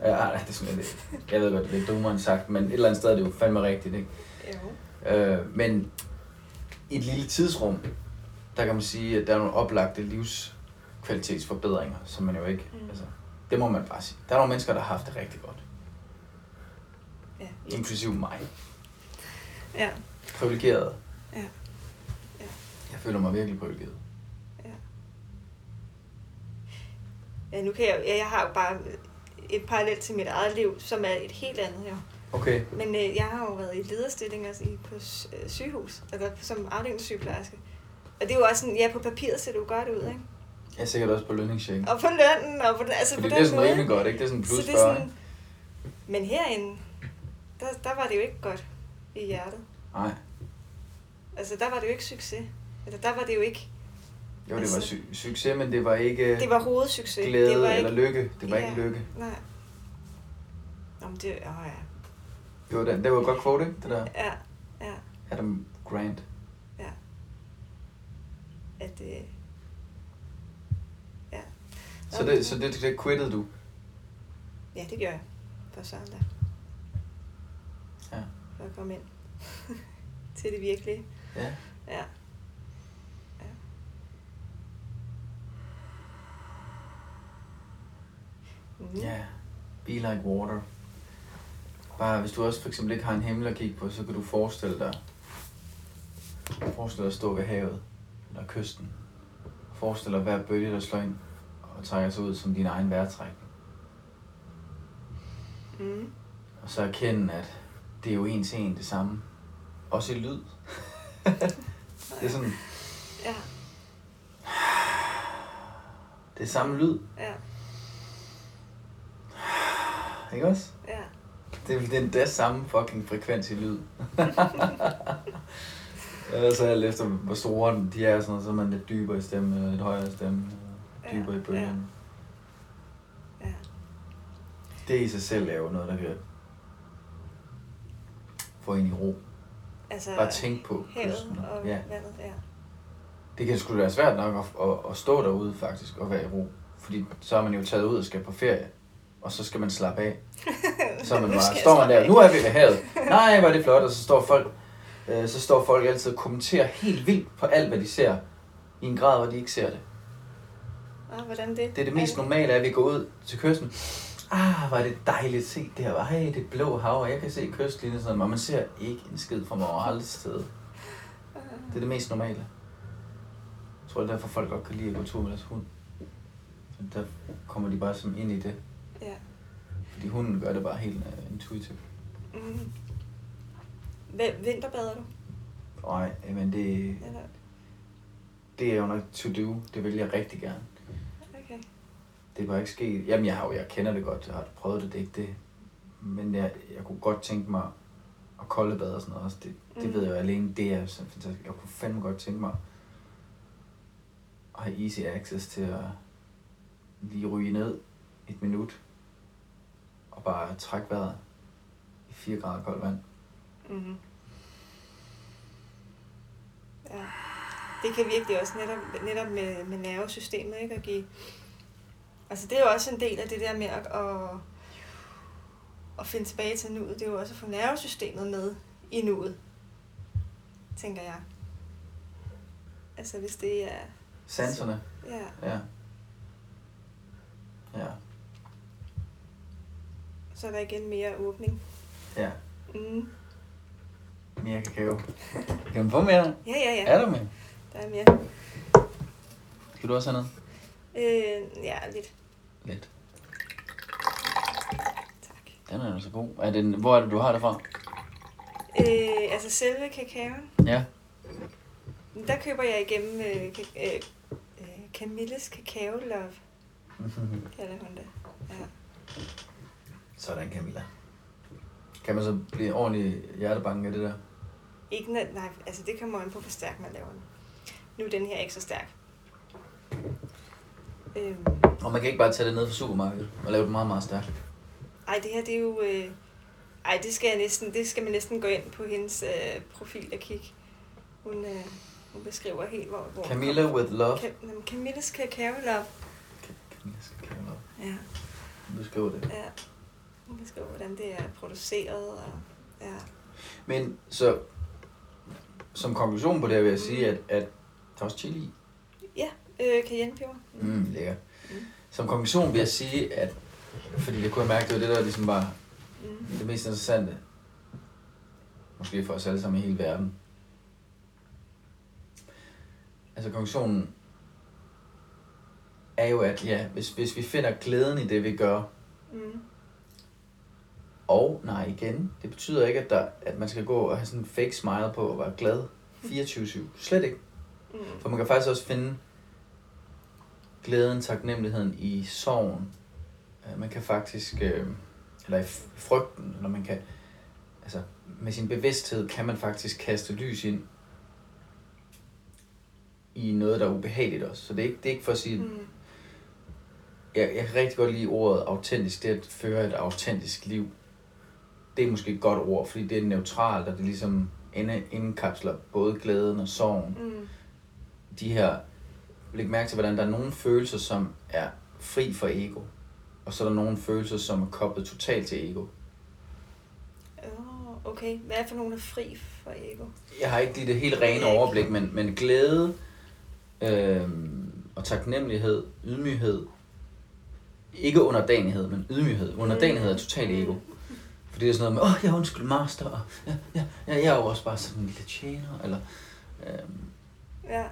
ja. Ja, det er sådan lidt, jeg ved godt, det er lidt dummere end sagt, men et eller andet sted er det jo fandme rigtigt, ikke? Jo. Øh, men i et lille tidsrum, der kan man sige, at der er nogle oplagte livskvalitetsforbedringer, som man jo ikke, Mm. altså, det må man bare sige. Der er nogle mennesker, der har haft det rigtig godt, Ja. inklusive mig. Ja. Privilegeret. Ja. Ja. Jeg føler mig virkelig privilegeret. Ja, nu kan jeg, ja, jeg har jo bare et parallelt til mit eget liv, som er et helt andet jo. Okay. Men øh, jeg har jo været i lederstillinger i, på øh, sygehus, altså som afdelingssygeplejerske. Og det er jo også sådan, ja, på papiret ser det jo godt ud, ikke? Jeg er sikkert også på lønningscheck. Og på lønnen, og på, den- altså Fordi på det den er sådan måde. rimelig godt, ikke? Det er sådan plus så det 40, er sådan, men herinde, der, der var det jo ikke godt i hjertet. Nej, Altså, der var det jo ikke succes. Eller der var det jo ikke, jo, det var Altså- su- succes, men det var ikke det var hovedsucces. glæde det var eller ikke, lykke. Det var Ja. ikke lykke. Nej. Nå, men det, åh ja. Det var, den, det var godt quote, ikke? Det der Ja, ja, Adam Grant. ja. At, øh, ja. Så det, så det, det quittede du? Ja, det gør jeg. For sådan der. Ja. For at komme ind til det virkelige. Ja. ja. Mm. Ja, be like water. Bare hvis du også for eksempel ikke har en himmel at kigge på, så kan du forestille dig, forestille dig at stå ved havet, eller kysten. Forestil dig hver bølge, der slår ind og trækker sig ud som din egen vejrtrækning. Mm. Og så erkende, at det er jo en til en det samme. Også i lyd. det er sådan, Ja, det er samme lyd, ja, ikke også? ja. Det er, det er endda samme fucking frekvens i lyd. Ellers så alt efter, hvor store de er, sådan så er man lidt dybere i stemmen, eller lidt højere i stemmen, eller Ja, dybere i bølgen. ja. Det i sig selv er jo noget, der kan få en i ro. Altså, Bare tænk på havet kysten. og Ja. vandet, ja. Det kan sgu være svært nok at, at, at stå derude faktisk og være i ro. Fordi så er man jo taget ud og skal på ferie, og så skal man slappe af. Så er man bare, står man der, nu er vi ved havet. Nej, hvor er det flot, og så står folk, øh, så står folk altid og kommenterer helt vildt på alt, hvad de ser, i en grad, hvor de ikke ser det. Ah, hvordan det? Det er det mest normale, at vi går ud til kysten. Ah, hvor er det dejligt at se det her. Ej, det blå hav, og jeg kan se kystlinjen, sådan, og man ser ikke en skid fra mig steder. Det er det mest normale. Jeg tror, det er derfor folk godt kan lide at gå tur med deres hund. Så Der kommer de bare som ind i det. Ja. Fordi hunden gør det bare helt uh, intuitivt. Mm. Hvem, vinterbader du? Nej, men det, Eller? det er jo nok to do. Det vil jeg rigtig gerne. Okay. Det er bare ikke sket. Jamen, jeg, har jo, jeg kender det godt. Jeg har prøvet det, det er ikke det. Men jeg, jeg kunne godt tænke mig at koldebade og sådan noget også. Det, det Mm. ved jeg jo alene, det er så fantastisk. Jeg kunne fandme godt tænke mig at have easy access til at lige ryge ned et minut og bare trække vejret i 4 grader koldt vand. Mm-hmm. Ja. Det kan virkelig også netop, netop med, med nervesystemet, ikke? At give... Altså, det er jo også en del af det der med at, at at finde tilbage til nuet, det er jo også at få nervesystemet med i nuet, tænker jeg. Altså hvis det er... Sanserne. Ja, Ja. Ja. Så er der igen mere åbning. Ja. Mm. Mere kakao. Kan man få mere? Ja, ja, ja. Er der med? Der er mere. Skal du også have noget? Øh, ja, lidt. Lidt. Tak. Den er altså god. Er det, hvor er det, du har det fra? Øh, altså selve kakaoen, Ja. der køber jeg igennem øh, ka- øh, øh, Camilles Cacao Love, kalder hun det. Ja. Sådan, Camilla. Kan man så blive ordentlig hjertebanken af det der? Ikke, nej, altså det kommer an på, hvor stærk man laver den. Nu er den her ikke så stærk. Øhm, Og man kan ikke bare tage det ned fra supermarkedet og lave det meget, meget stærkt. ej, det her det er jo... Øh, ej, det skal, jeg næsten, det skal man næsten gå ind på hendes øh, profil og kigge. Hun, øh, hun beskriver helt, hvor... hvor Camilla with love. Cam, jamen, Camilles Cacao Love. Camilla skal kære love. Ja, Du skriver det. ja. Beskriver, hvordan det er produceret. Og, ja. Men så, som konklusion på det her vil jeg sige, at, at der er også chili i. ja, øh, cayennepeber. Mm, lækkert. Mm. Som konklusion vil jeg sige, at fordi det kunne jeg mærke, det var det, der ligesom var Mm. det mest interessante. Måske for os alle sammen i hele verden. Altså konklusionen er jo, at ja, hvis, hvis vi finder glæden i det, vi gør, Mm. Og nej igen, det betyder ikke, at, der, at man skal gå og have sådan en fake smile på og være glad 24-7. Slet ikke. Mm. For man kan faktisk også finde glæden, taknemmeligheden i sorgen. Øh, Man kan faktisk, øh, eller i frygten, eller man kan, altså med sin bevidsthed kan man faktisk kaste lys ind i noget, der er ubehageligt også. Så det er ikke, det er ikke for at sige, Mm. jeg, jeg kan rigtig godt lide ordet autentisk, det at føre et autentisk liv. Det er måske et godt ord, fordi det er neutralt, og det ligesom indkapsler både glæden og sorgen Mm. de her, læg mærke til, hvordan der er nogle følelser, som er fri for ego, og så er der nogle følelser, som er koblet totalt til ego. Oh, okay. Hvad er for nogle, der er fri for ego? Jeg har ikke lige det helt rene overblik, men, men glæde øh, og taknemmelighed, ydmyghed, ikke underdanighed, men ydmyghed. Underdanighed er totalt ego. Fordi det er sådan noget med, åh, jeg undskyld master, og ja, ja, ja, jeg er jo også bare sådan en lille tjener, eller... Øh, Ja.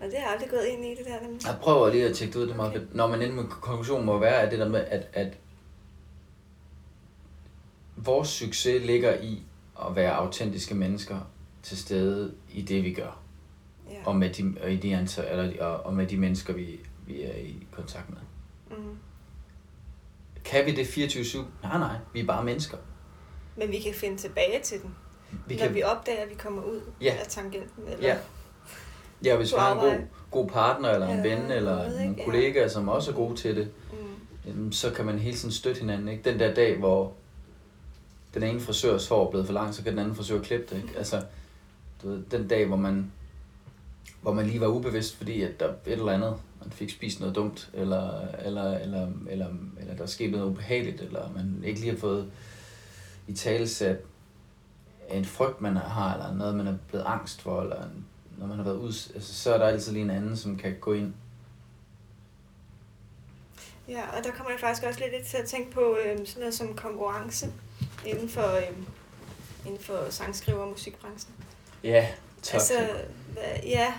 Men det har jeg aldrig gået ind i, det der nemlig. Jeg prøver lige at tjekke det ud. Det meget Okay. fedt. Når man inde med konklusionen må være, at det der med, at, at vores succes ligger i at være autentiske mennesker til stede i det, vi gør. Ja. Og med de, og i de antal, eller, og, og med de mennesker, vi, vi er i kontakt med. Mm. Kan vi det 24-7? Nej, nej. Vi er bare mennesker. Men vi kan finde tilbage til den, Vi når kan, vi opdager, at vi kommer ud Ja. af tangenten. Eller... Ja. ja, hvis vi har en god, god partner, eller en Ja, ven, eller ved en ikke, ja. kollega, som også er god til det, Mm. så kan man hele tiden støtte hinanden. Ikke? Den der dag, hvor den ene frisørs hår er blevet for lang, så kan den anden frisør klippe det. Ikke? Altså, du ved, den dag, hvor man, hvor man lige var ubevidst, fordi at der et eller andet, man fik spist noget dumt, eller, eller, eller, eller, eller der skete noget ubehageligt, eller man ikke lige har fået i tale sat en frygt, man har, eller noget, man er blevet angst for, eller en, når man har været ud, altså, så er der altid lige en anden, som kan gå ind. Ja, og der kommer jeg faktisk også lidt til at tænke på øh, sådan noget som konkurrence inden for, øh, inden for sangskriver og musikbranchen. Ja, tak. Altså, hvad, ja,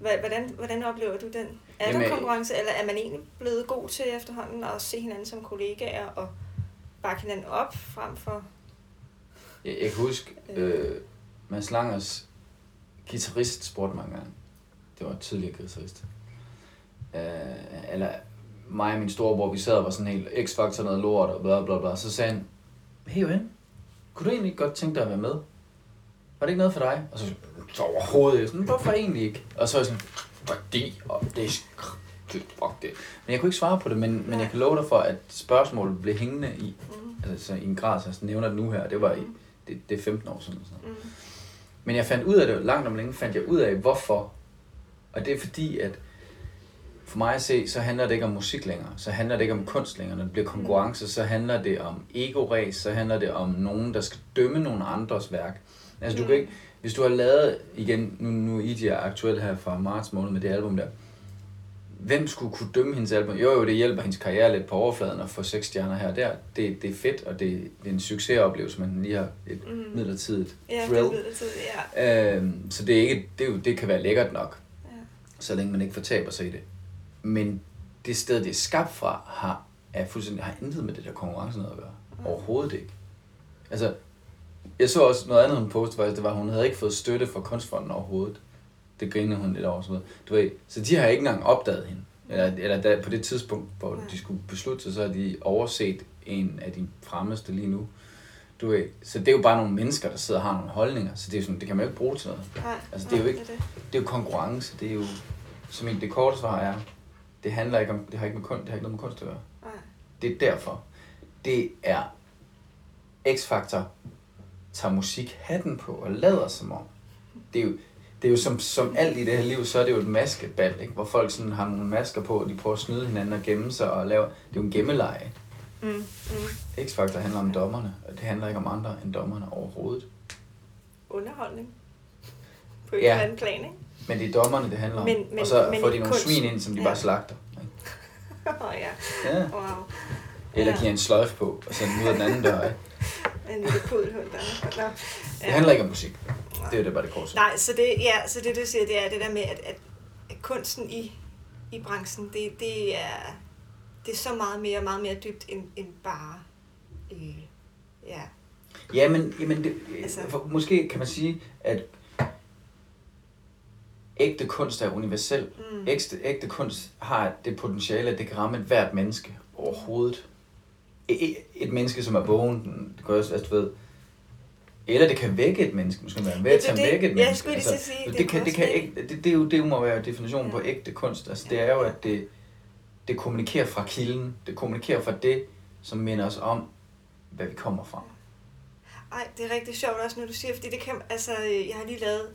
Hva- hvordan, hvordan oplever du den? Er Jamen, der konkurrence, eller er man egentlig blevet god til efterhånden at se hinanden som kollegaer og bakke hinanden op frem for... Jeg, jeg kan huske, øh, Mads Langers guitarist spurgte mig engang. Det var en tidligere guitarist. Øh, eller mig og min storebror, vi sad og var sådan helt X-Factor noget lort og bla bla bla. Så sagde han, hey ven, kunne du egentlig ikke godt tænke dig at være med? Var det ikke noget for dig? Og så, så overhovedet ikke. Sådan, hvorfor egentlig ikke? Og så var jeg sådan, fordi, og det er fuck det. Men jeg kunne ikke svare på det, men, men jeg kan love dig for, at spørgsmålet blev hængende i, Mm, altså i en grad, så jeg nævner det nu her, det var i, det, det er 15 år siden. Sådan mm, Men jeg fandt ud af det, langt om længe fandt jeg ud af, hvorfor. Og det er fordi, at for mig at se, så handler det ikke om musik længere. Så handler det ikke om kunst længere. Når det bliver konkurrence, så handler det om ego-race. Så handler det om nogen, der skal dømme nogle andres værk. Altså, du kan ikke... Hvis du har lavet, igen, nu, nu I er aktuelt her fra marts måned med det album der, hvem skulle kunne dømme hendes album? Jo, jo, det hjælper hendes karriere lidt på overfladen at få seks stjerner her og der. Det, det er fedt, og det, det er en succesoplevelse, men lige har et mm. midlertidigt Ja, det thrill. er midlertidigt, ja. Øhm, så det, er ikke, det, er jo, det kan være lækkert nok, Ja. så længe man ikke fortaber sig i det. Men det sted, det er skabt fra, har, er fuldstændig, har intet med det der konkurrence noget at gøre. Overhovedet ikke. Altså, jeg så også noget andet, hun postede, faktisk, det var, at hun havde ikke fået støtte fra kunstfonden overhovedet. Det grinede hun lidt over. Så, videre. du ved, så de har ikke engang opdaget hende. Eller, eller da, på det tidspunkt, hvor de skulle beslutte sig, så har de overset en af de fremmeste lige nu. Du ved, så det er jo bare nogle mennesker, der sidder og har nogle holdninger. Så det, er sådan, det kan man jo ikke bruge til noget. Nej, Altså, det er jo ikke- Det er det. Det er jo konkurrence. Det er jo, som en det korte svar er, det handler ikke om, det har ikke med kunst, det har ikke noget med kunst at gøre. Nej. Det er derfor. Det er X-Factor tager musik hatten på og lader som om. Det er jo, det er jo som, som alt i det her liv, så er det jo et maskebal, ikke? hvor folk sådan har nogle masker på, og de prøver at snyde hinanden og gemme sig og lave... Det er jo en gemmeleje. Mm, mm. X-Factor handler om dommerne, og det handler ikke om andre end dommerne overhovedet. Underholdning. På en Ja. anden plan, ikke? Men det er dommerne, det handler om. Men- men- og så men får de nogle kunst- svin ind, som de Ja. bare slagter. Åh oh, ja. Ja. Wow. Eller Ja. giver en sløjf på, og sender den ud af den anden dør. Ikke? En lille pudelhund der. Nå. Det handler ikke om musik. Det er det bare det korte. Nej, så det, ja, så det du siger, det er det der med, at, at, kunsten i, i branchen, det, det, er, det er så meget mere, meget mere dybt end, end bare, øh, ja, Ja, men jamen det, Altså- for, måske kan man sige, at ægte kunst er universel. Mm. Ægte, ægte kunst har det potentiale, at det kan ramme et hvert menneske overhovedet. Et, et menneske, som er vågen, det kan også, altså, du ved, eller det kan vække et menneske, måske være Ja, at det tage det. vække et jeg menneske. lige til at sige, det, det kan, det, kan ikke, det, det, er jo, det må være definitionen Ja. på ægte kunst. Altså, det Ja. er jo, at det, det kommunikerer fra kilden. Det kommunikerer fra det, som minder os om, hvad vi kommer fra. Ej, det er rigtig sjovt også, når du siger, fordi det kan, altså, øh, jeg har lige lavet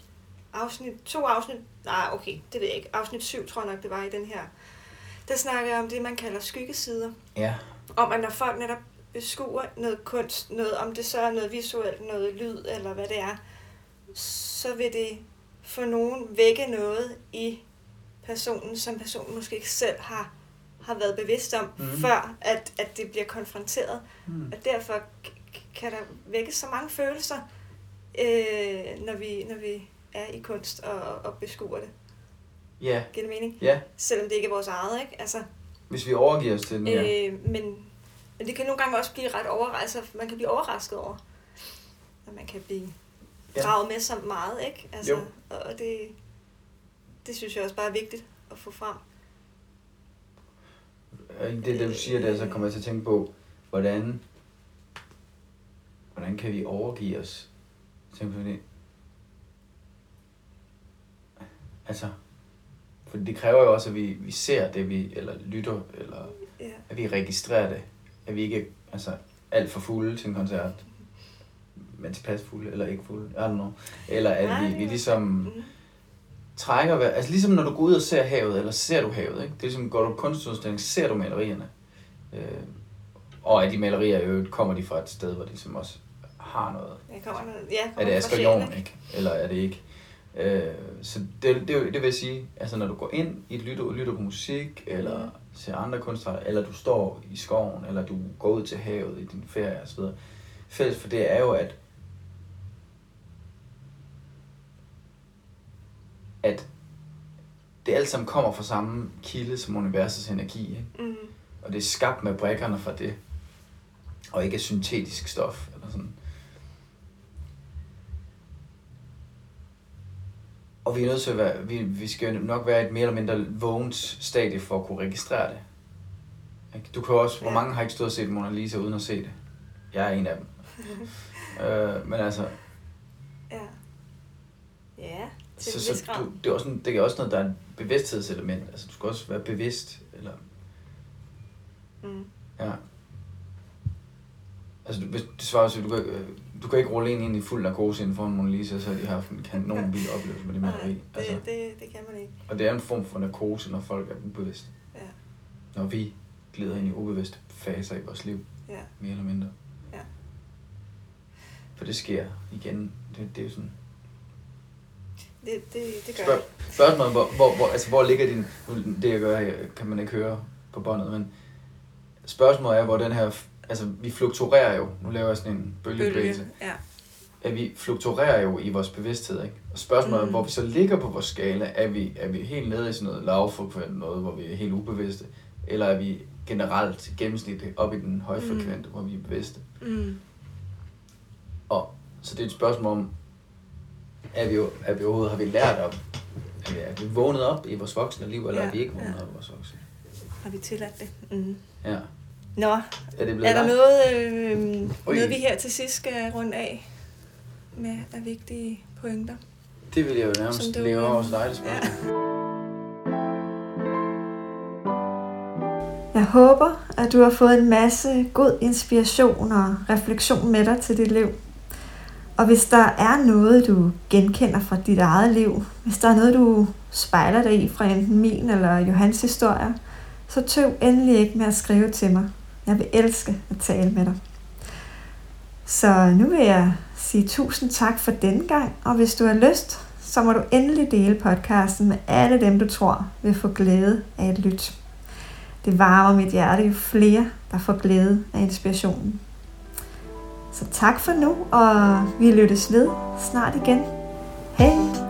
afsnit, to afsnit, nej, okay, det ved jeg ikke, afsnit syv, tror jeg nok, det var i den her. Der snakker jeg om det, man kalder skyggesider. Ja. Om at når folk netop beskuer noget kunst, noget, om det så er noget visuelt, noget lyd, eller hvad det er, så vil det for nogen vække noget i personen, som personen måske ikke selv har, har været bevidst om, mm. før at, at det bliver konfronteret. Hmm. Og derfor kan der vækkes så mange følelser, øh, når, vi, når vi er i kunst og, og beskuer det. Ja, Giver det mening? ja. Selvom det ikke er vores eget, ikke? Altså, Hvis vi overgiver os til den, ja. øh, men, men det kan nogle gange også blive ret overrasket. Man kan blive overrasket over, at man kan blive Ja. draget med så meget, ikke? Altså, Jo. Og det, det synes jeg også bare er vigtigt at få frem. Det, det du siger der, så kommer jeg til at tænke på, hvordan, hvordan kan vi overgive os? Tænk på det. Altså, for det kræver jo også, at vi, vi ser det, vi, eller lytter, eller Ja. at vi registrerer det. At vi ikke altså, alt for fulde til en koncert, men tilpas fulde, eller ikke fulde, I don't know. Eller at Nej, vi, vi ligesom Mm. trækker vejret. Altså ligesom når du går ud og ser havet, eller ser du havet, ikke? Det er ligesom, går du på kunstudstilling, ser du malerierne. Øh, og at de malerier i øvrigt kommer de fra et sted, hvor de ligesom også har noget. Jeg kommer, ja, kommer Er det Asger Jorn, ikke? Eller er det ikke? Øh, så det, det, det vil sige, altså når du går ind i et lytter, lytter på musik, eller Mhm. ser andre kunstnere, eller du står i skoven, eller du går ud til havet i din ferie osv. Fælles for det er jo, at at det alt sammen kommer fra samme kilde som universets energi, ikke? Mm. og det er skabt med brækkerne fra det, og ikke af syntetisk stof, eller sådan. Og vi er nødt til at være, vi, vi skal nok være et mere eller mindre vågent stadie for at kunne registrere det. Du kan også, hvor mange har ikke stået og set Mona Lisa uden at se det? Jeg er en af dem. øh, men altså, Ja. Ja, til så, så du, det, er også, en- det er også noget, der er et bevidsthedselement. Altså, du skal også være bevidst, eller Mm. Ja. Altså, du- hvis, det svarer til, du kan, du kan ikke rulle en ind i fuld narkose inden for en Mona Lisa, så har de haft en kanon vild oplevelse med det Nej, maleri. det, Altså, det, det kan man ikke. og det er en form for narkose, når folk er ubevidste. Ja. Når vi glider ind i ubevidste faser i vores liv, Ja. mere eller mindre. Ja. For det sker igen. Det, det er sådan... Det, det, det gør Spørg, det. spørgsmålet, hvor, hvor, hvor, altså, hvor ligger din... Det jeg gør, kan man ikke høre på båndet, men spørgsmålet er, hvor den her... Altså, vi fluktuerer jo. Nu laver jeg sådan en bølgebevægelse. Ja. At vi fluktuerer jo i vores bevidsthed, ikke? Og spørgsmålet Mm. hvor vi så ligger på vores skala. Er vi, er vi helt nede i sådan noget lavfrekvent noget, hvor vi er helt ubevidste? Eller er vi generelt gennemsnitligt op i den højfrekvente, mm. hvor vi er bevidste? Mm. Og så det er et spørgsmål om, er vi, jo, er vi overhovedet, har vi lært op? Er vi, er vi vågnet op i vores voksne liv, eller ja, er vi ikke vågnet ja. op i vores voksne Har vi tilladt det? Mm. Ja. Nå, Er det er der noget, øh, Ui. noget, vi her til sidst skal runde af med af vigtige pointer? Det vil jeg jo nærmest du, leve over til dig, spørgsmål. Jeg håber, at du har fået en masse god inspiration og refleksion med dig til dit liv. Og hvis der er noget, du genkender fra dit eget liv, hvis der er noget, du spejler dig i fra enten min eller Johans historier, så tøv endelig ikke med at skrive til mig. Jeg vil elske at tale med dig. Så nu vil jeg sige tusind tak for denne gang, og hvis du har lyst, så må du endelig dele podcasten med alle dem, du tror vil få glæde af et lyt. Det varmer mit hjerte jo flere, der får glæde af inspirationen. Så tak for nu, og vi lyttes ved snart igen. Hej!